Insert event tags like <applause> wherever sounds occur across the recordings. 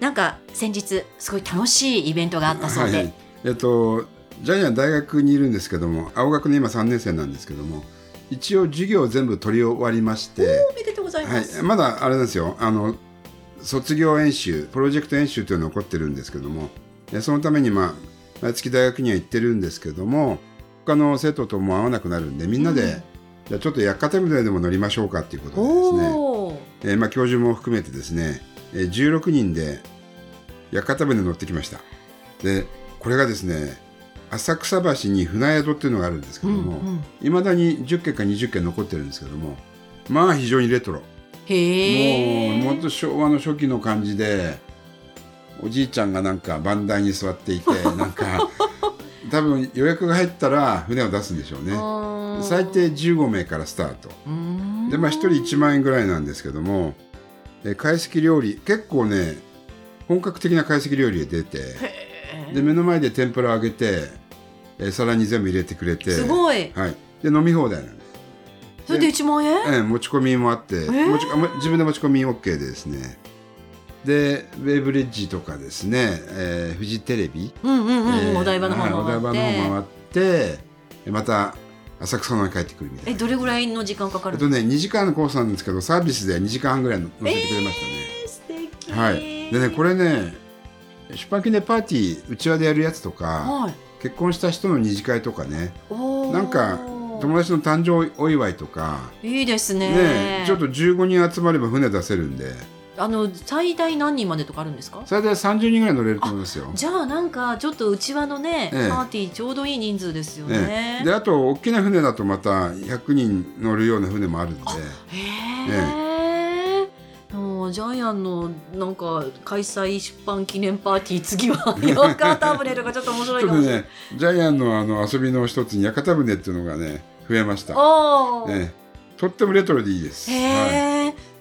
なんか先日すごい楽しいイベントがあったそうで、はい、えっとジャイアン大学にいるんですけども、青学の今3年生なんですけども、一応授業を全部取り終わりまして、おめでとうございはます、い、まだあれですよ。あの卒業演習、プロジェクト演習というのが起こってるんですけども、えそのためにまあ毎月大学には行ってるんですけども、他の生徒とも会わなくなるんで、みんなで、うん。じゃあちょっと薬科テ船でも乗りましょうかっていうことでですね。えーまあ、教授も含めてですね、えー16人で屋形船に乗ってきました。でこれがですね浅草橋に船宿っていうのがあるんですけどもうんうん。いま、未だに10軒か20軒残ってるんですけどもまあ非常にレトロ。へえ。もうもっと昭和の初期の感じでおじいちゃんがなんか番台に座っていて <laughs> なんか多分予約が入ったら船を出すんでしょうね。最低15名からスタート。でまあ1人1万円ぐらいなんですけども、えー懐石料理結構ね本格的な懐石料理が出てで目の前で天ぷら揚げて、えー皿に全部入れてくれてすごい。はい、で飲み放題なんです、それで1万円？えー持ち込みもあって、ー。持ち自分で持ち込み OK でですね。でウェイブレッジとかですね、えーフジテレビ、お台場の方回ってまた浅草の方に帰ってくるみたいな。えどれぐらいの時間かかるえっとね、2時間のコースなんですけど、サービスで2時間半ぐらい乗せてくれましたね。素敵。はい。でね、これね、出版記念パーティー、うちわでやるやつとか、はい。結婚した人の二次会とかね、なんか友達の誕生お祝いとか、いいですね。ね、ちょっと15人集まれば船出せるんで、あの最大何人までとかあるんですか？最大30人ぐらい乗れると思いますよ。じゃあなんかちょっとうちわのね、ええパーティーちょうどいい人数ですよねね。であと大きな船だとまた100人乗るような船もあるんでへえ。もうジャイアンのなんか開催出版記念パーティー次はヨーカータブレとかちょっと面白いかもしれない。ねジャイアンのあの遊びの一つに屋形船っていうのがね増えました。ね、とってもレトロでいいです。へはいえ。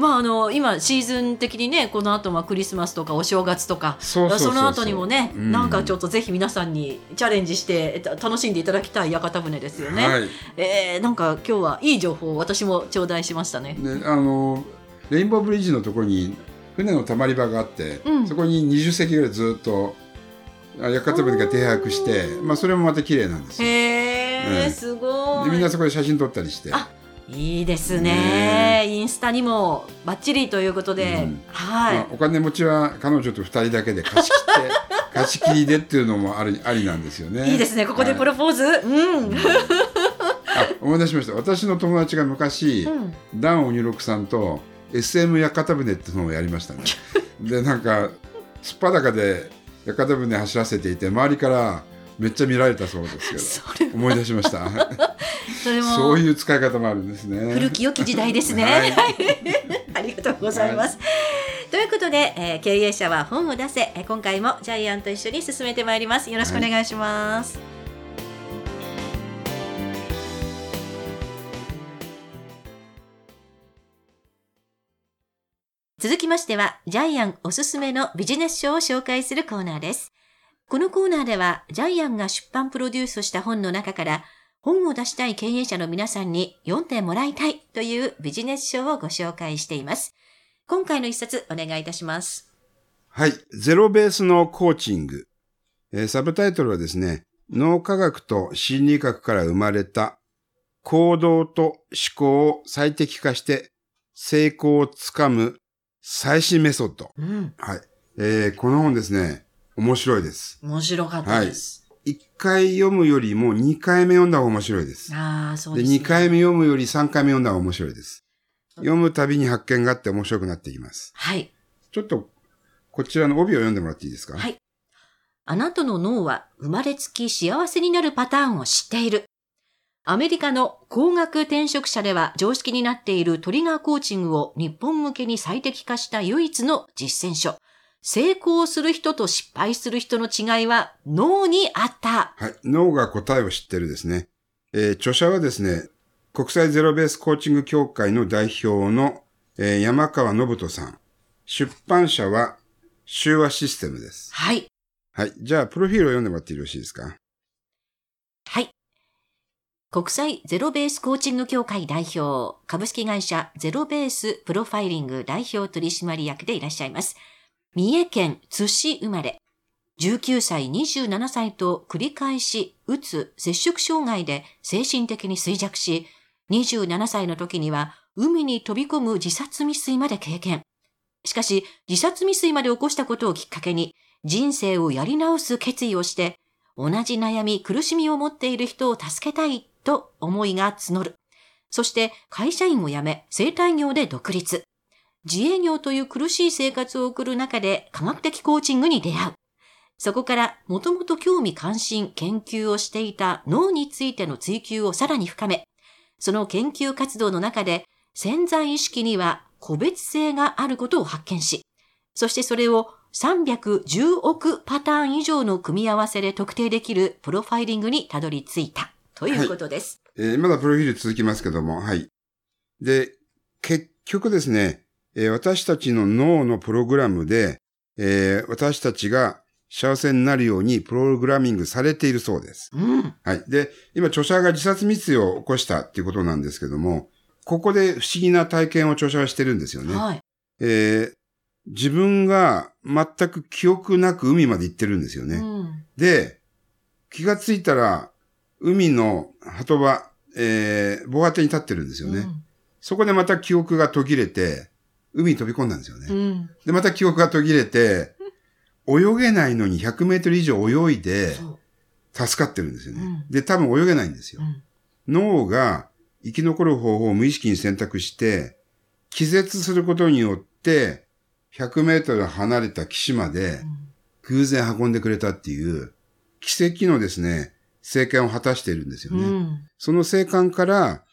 まああの今シーズン的にねこの後はクリスマスとかお正月とかその後にもね、うんなんかちょっとぜひ皆さんにチャレンジしてえ楽しんでいただきたい屋形船ですよね。はい、えー、なんか今日はいい情報を私も頂戴しましたね。であのレインボーブリッジのところに船のたまり場があって、うんそこに20隻ぐらいずっとあ屋形船が停泊して、まあ、それもまた綺麗なんですへよ。え、うんすごい。でみんなそこで写真撮ったりしてあいいですね。ね。インスタにもバッチリということで、うん。はい、まあ、お金持ちは彼女と2人だけで貸し切って <laughs> 貸し切りでっていうのもありありなんですよね。いいですね。ここでプはい。ロポーズ、うん、あ思い出しました。私の友達が昔、うん。ダン・オニロクさんと SM 屋形船っていうのをやりましたね。でなんかすっぱだかで屋形船走らせていて周りからめっちゃ見られたそうですけど思い出しました <laughs> それもそういう使い方もあるんですね古き良き時代ですね。はい <laughs> ありがとうございます。ということで、えー経営者は本を出せ、えー今回もジャイアンと一緒に進めてまいります。よろしくお願いします。続きましては、ジャイアンおすすめのビジネス書を紹介するコーナーです。このコーナーでは、ジャイアンが出版プロデュースした本の中から、本を出したい経営者の皆さんに読んでもらいたいというビジネス書をご紹介しています。今回の一冊お願いいたします。はいゼロベースのコーチング、えーサブタイトルはですね脳科学と心理学から生まれた行動と思考を最適化して成功をつかむ最新メソッドうん、はい。えーこの本ですね、面白いです。面白かったです。一回読むよりも二回目読んだ方が面白いです。ああ、そうで、です、ね。二回目読むより三回目読んだ方が面白いです。読むたびに発見があって面白くなっていきます。はい。ちょっと、こちらの帯を読んでもらっていいですか？はい。あなたの脳は生まれつき幸せになるパターンを知っている。アメリカの工学転職者では常識になっているトリガーコーチングを日本向けに最適化した唯一の実践書。成功する人と失敗する人の違いは脳にあった。はい。脳が答えを知ってるですね。えー著者はですね、国際ゼロベースコーチング協会の代表の、えー山川信人さん。出版社は修和システムです。はい。はい。じゃあ、プロフィールを読んでもらってよろしいですか？はい。国際ゼロベースコーチング協会代表、株式会社ゼロベースプロファイリング代表取締役でいらっしゃいます。三重県津市生まれ。19歳、27歳と繰り返し、うつ、摂食障害で精神的に衰弱し、27歳の時には海に飛び込む自殺未遂まで経験。しかし、自殺未遂まで起こしたことをきっかけに、人生をやり直す決意をして、同じ悩み、苦しみを持っている人を助けたいと思いが募る。そして会社員を辞め、生態業で独立。自営業という苦しい生活を送る中で科学的コーチングに出会う。そこからもともと興味関心、研究をしていた脳についての追求をさらに深め、その研究活動の中で潜在意識には個別性があることを発見し、そしてそれを310億パターン以上の組み合わせで特定できるプロファイリングにたどり着いたということです。えーまだプロフィール続きますけども、はい。で、結局ですね、えー私たちの脳のプログラムで、えー私たちが幸せになるようにプログラミングされているそうです。うん。はい。で、今、著者が自殺未遂を起こしたっていうことなんですけども、ここで不思議な体験を著者はしてるんですよね。はい。えー自分が全く記憶なく海まで行ってるんですよね。うん。で、気がついたら、海の鳩場、えー、防波堤に立ってるんですよね。そこでまた記憶が途切れて、海に飛び込んだんですよね。うん。で、また記憶が途切れて、泳げないのに100メートル以上泳いで。助かってるんですよね。うんで、多分泳げないんですよう。ん。脳が生き残る方法を無意識に選択して、気絶することによって、100メートル離れた岸まで偶然運んでくれたっていう、奇跡のですね、生還を果たしているんですよね。うん。その生還から、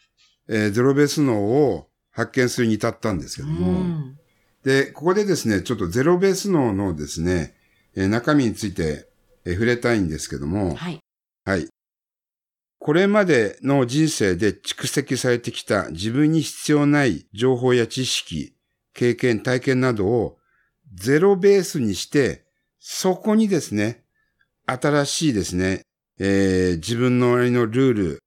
えーゼロベース脳を発見するに至ったんですけどうも、ん。で、ここでですね、ちょっとゼロベース脳のですね、えー中身について、えー触れたいんですけども、はい。はい。これまでの人生で蓄積されてきた自分に必要ない情報や知識、経験、体験などをゼロベースにして、そこにですね、新しいですね、えー自分のなりのルール、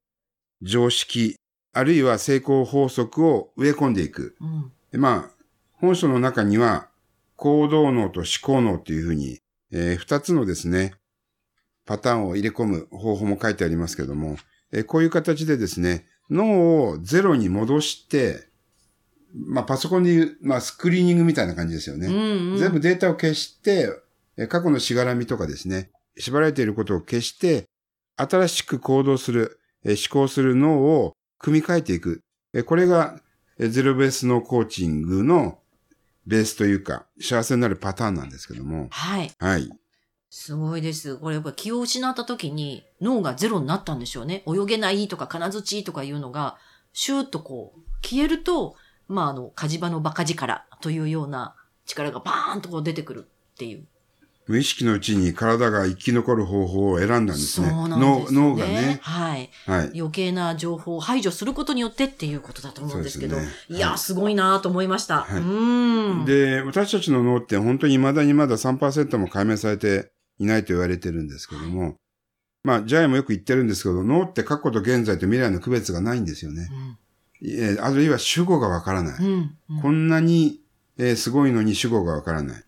常識、あるいは成功法則を植え込んでいく。うん。でまあ、本書の中には、行動脳と思考脳というふうに、えー二つのですね、パターンを入れ込む方法も書いてありますけども、えーこういう形でですね、脳をゼロに戻して、まあ、パソコンでいう、まあ、スクリーニングみたいな感じですよね。うんうん。全部データを消して、えー過去のしがらみとかですね、縛られていることを消して、新しく行動する、えー思考する脳を組み替えていく。えーこれが、えーゼロベース脳コーチングのベースというか、幸せになるパターンなんですけども。はい。はい。すごいです。これやっぱ気を失った時に脳がゼロになったんでしょうね。泳げないとか金槌とかいうのが、シューッとこう、消えると、まああの、火事場のバカ力というような力がバーンとこう出てくるっていう。無意識のうちに体が生き残る方法を選んだんですそうね。なんですよね。脳脳がね。はい。はい。余計な情報を排除することによってっていうことだと思うんですけど。ねいやすごいなと思いました。はいうーん。で、私たちの脳って本当に未だにまだ3%も解明されていないと言われてるんですけども、まあ、ジャイもよく言ってるんですけど、脳って過去と現在と未来の区別がないんですよね。えーあるいは主語がわからない。うん。うん。うんこんなに、えーすごいのに主語がわからない。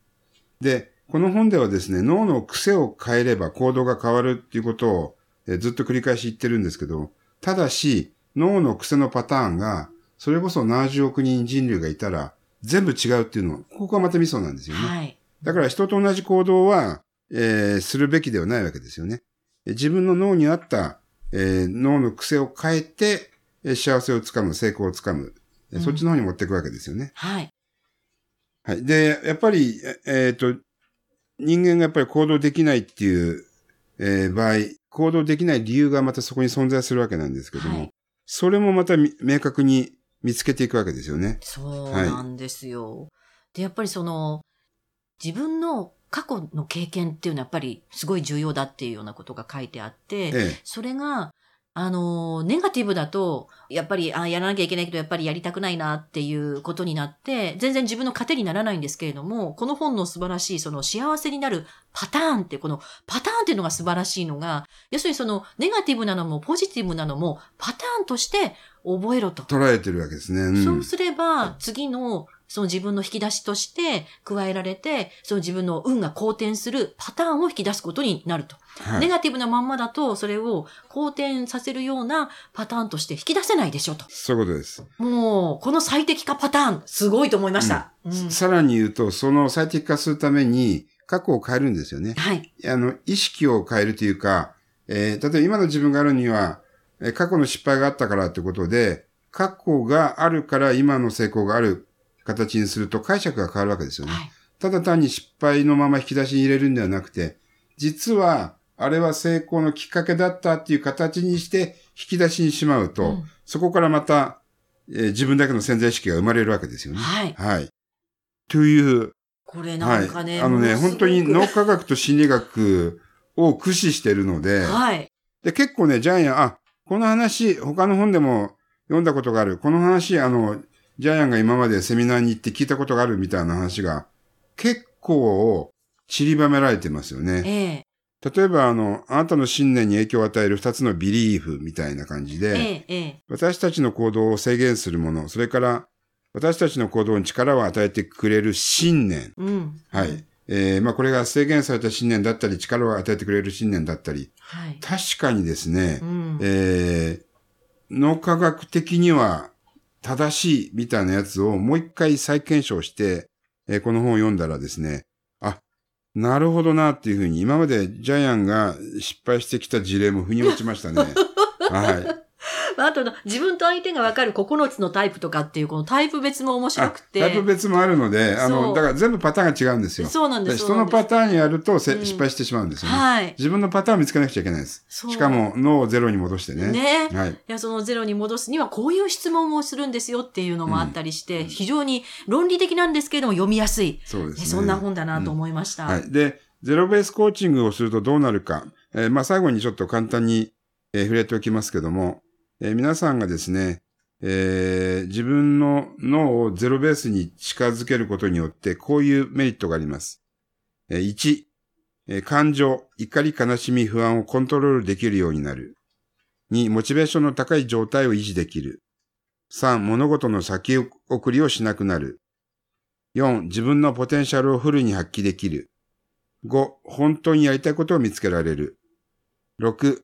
で、この本ではですね、脳の癖を変えれば行動が変わるっていうことを、えーずっと繰り返し言ってるんですけど、ただし、脳の癖のパターンが、それこそ70億人人類がいたら、全部違うっていうの、ここがまたミソなんですよね。はい。だから人と同じ行動は、えーするべきではないわけですよね。え自分の脳に合った、えー脳の癖を変えて、えー幸せをつかむ、成功をつかむ、えーそっちの方に持っていくわけですよね。はい。はい。で、やっぱり、ええっ、と、人間がやっぱり行動できないっていう、えー場合、行動できない理由がまたそこに存在するわけなんですけども、はいそれもまたみ明確に見つけていくわけですよね。そうなんですよ。で、やっぱりその、自分の過去の経験っていうのはやっぱりすごい重要だっていうようなことが書いてあって、ええそれが、あの、ネガティブだと、やっぱり、あやらなきゃいけないけど、やっぱりやりたくないなっていうことになって、全然自分の糧にならないんですけれども、この本の素晴らしい、その幸せになるパターンって、このパターンっていうのが素晴らしいのが、要するにその、ネガティブなのもポジティブなのも、パターンとして覚えろと。捉えてるわけですね。うんそうすれば、次の、その自分の引き出しとして加えられて、その自分の運が好転するパターンを引き出すことになると。はいネガティブなまんまだと、それを好転させるようなパターンとして引き出せないでしょと。そういうことです。もう、この最適化パターン、すごいと思いました。うんさらに言うと、その最適化するために、過去を変えるんですよね。はい。あの、意識を変えるというか、えー例えば今の自分があるには、えー過去の失敗があったからってことで、過去があるから今の成功がある形にすると解釈が変わるわけですよね。はい。ただ単に失敗のまま引き出しに入れるんではなくて、実は、あれは成功のきっかけだったっていう形にして引き出しにしまうと、うんそこからまた、えー自分だけの潜在意識が生まれるわけですよね。はい。はい。という、これなんかね、はい。あのね、本当に脳科学と心理学を駆使しているので、はい。で、結構ね、ジャイアン、あ、この話、他の本でも読んだことがある。この話、あの、ジャイアンが今までセミナーに行って聞いたことがあるみたいな話が、結構散りばめられてますよね。ええ例えば、あの、あなたの信念に影響を与える二つのビリーフみたいな感じで、え私たちの行動を制限するもの、それから、私たちの行動に力を与えてくれる信念。うん。はい。えーまあこれが制限された信念だったり、力を与えてくれる信念だったり、はい。確かにですね、うん。えー脳科学的には正しいみたいなやつをもう一回再検証して、えーこの本を読んだらですね、あ、なるほどなっていうふうに、今までジャイアンが失敗してきた事例も腑に落ちましたね。<laughs> はい。<laughs> あとの、自分と相手がわかる9つのタイプとかっていう、このタイプ別も面白くて。タイプ別もあるので、あその、うだから全部パターンが違うんですよ。そうなんです。人のパタターンやるとせ、うん失敗してしまうんですよね。はい。自分のパターンを見つけなくちゃいけないです。しかも脳をゼロに戻してね。ね。はい。いや、そのゼロに戻すにはこういう質問をするんですよっていうのもあったりして、非常に論理的なんですけれども読みやすい。そうですね。そんな本だなと思いました。はい。で、ゼロベースコーチングをするとどうなるか。えーまあ、最後にちょっと簡単に、えー触れておきますけども、え皆さんがですね、えー自分の脳をゼロベースに近づけることによって、こういうメリットがあります。え1、え感情、怒り、悲しみ、不安をコントロールできるようになる。2、モチベーションの高い状態を維持できる。3、物事の先送りをしなくなる。4、自分のポテンシャルをフルに発揮できる。5、本当にやりたいことを見つけられる。6、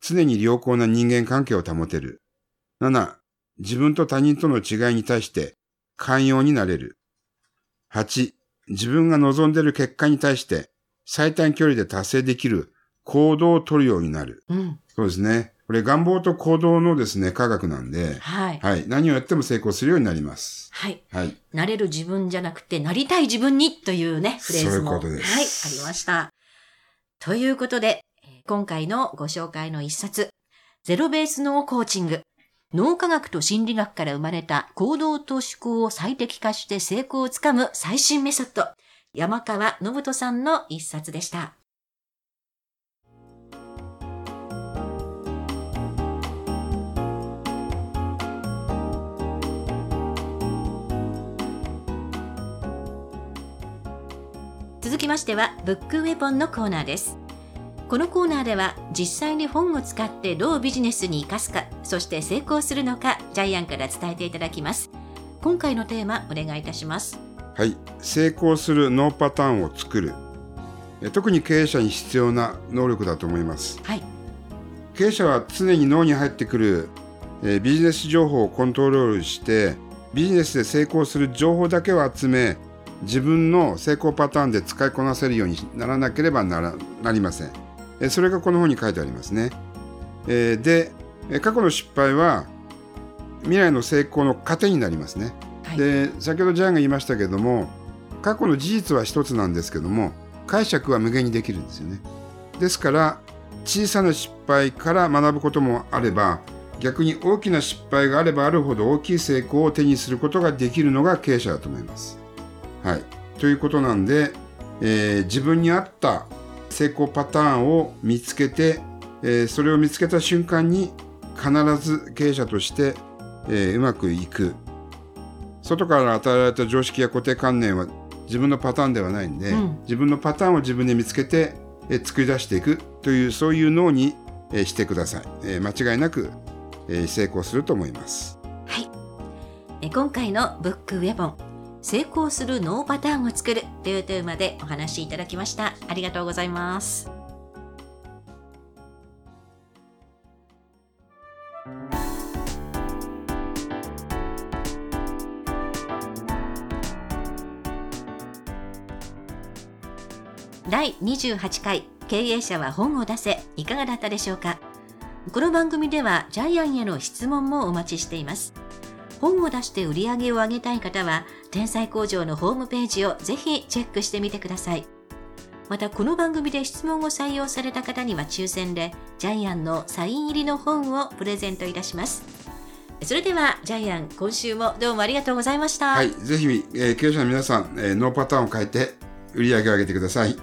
常に良好な人間関係を保てる。7、自分と他人との違いに対して寛容になれる。8、自分が望んでいる結果に対して最短距離で達成できる行動を取るようになる。うん。そうですね。これ願望と行動のですね、科学なんで、はい。はい。何をやっても成功するようになります。はい。はい。なれる自分じゃなくて、なりたい自分にというね、フレーズも。そういうことですはい、ありました。ということで、えー今回のご紹介の一冊、ゼロベース脳コーチング。脳科学と心理学から生まれた行動と思考を最適化して成功をつかむ最新メソッド。山川信人さんの一冊でした。続きましては、ブックウェポンのコーナーです。このコーナーでは、実際に本を使ってどうビジネスに生かすか、そして成功するのか、ジャイアンから伝えていただきます。今回のテーマ、お願いいたします。はい。成功するノーパターンを作る。え特に経営者に必要な能力だと思います。はい。経営者は常に脳に入ってくる、えービジネス情報をコントロールして、ビジネスで成功する情報だけを集め、自分の成功パターンで使いこなせるようにならなければならなりません。えーそれがこの本に書いてありますね。えーで、えー過去の失敗は未来の成功の糧になりますね。はい。で先ほどジャンが言いましたけども過去の事実は一つなんですけども解釈は無限にできるんですよねですから小さな失敗から学ぶこともあれば逆に大きな失敗があればあるほど大きい成功を手にすることができるのが経営者だと思いますはいということなんで、えー、自分に合った成功パターンを見つけて、えー、それを見つけた瞬間に必ず経営者として、えー、うまくいく。外から与えられた常識や固定観念は自分のパターンではないんで、うん、自分のパターンを自分で見つけて、えー、作り出していくというそういう脳に、えー、してください、えー、間違いなく、えー、成功すると思います。はい。え今回のブックウェポン成功するノーパターンを作るというテーマでお話しいただきました。ありがとうございます。第28回経営者は本を出せいかがだったでしょうか？この番組ではジャイアンへの質問もお待ちしています。本を出して売り上げを上げたい方は天才工場のホームページをぜひチェックしてみてください。またこの番組で質問を採用された方には抽選でジャイアンのサイン入りの本をプレゼントいたします。それではジャイアン今週もどうもありがとうございました。はいぜひ、えー、経営者の皆さん、えー、ノーパターンを変えて売り上げを上げてください。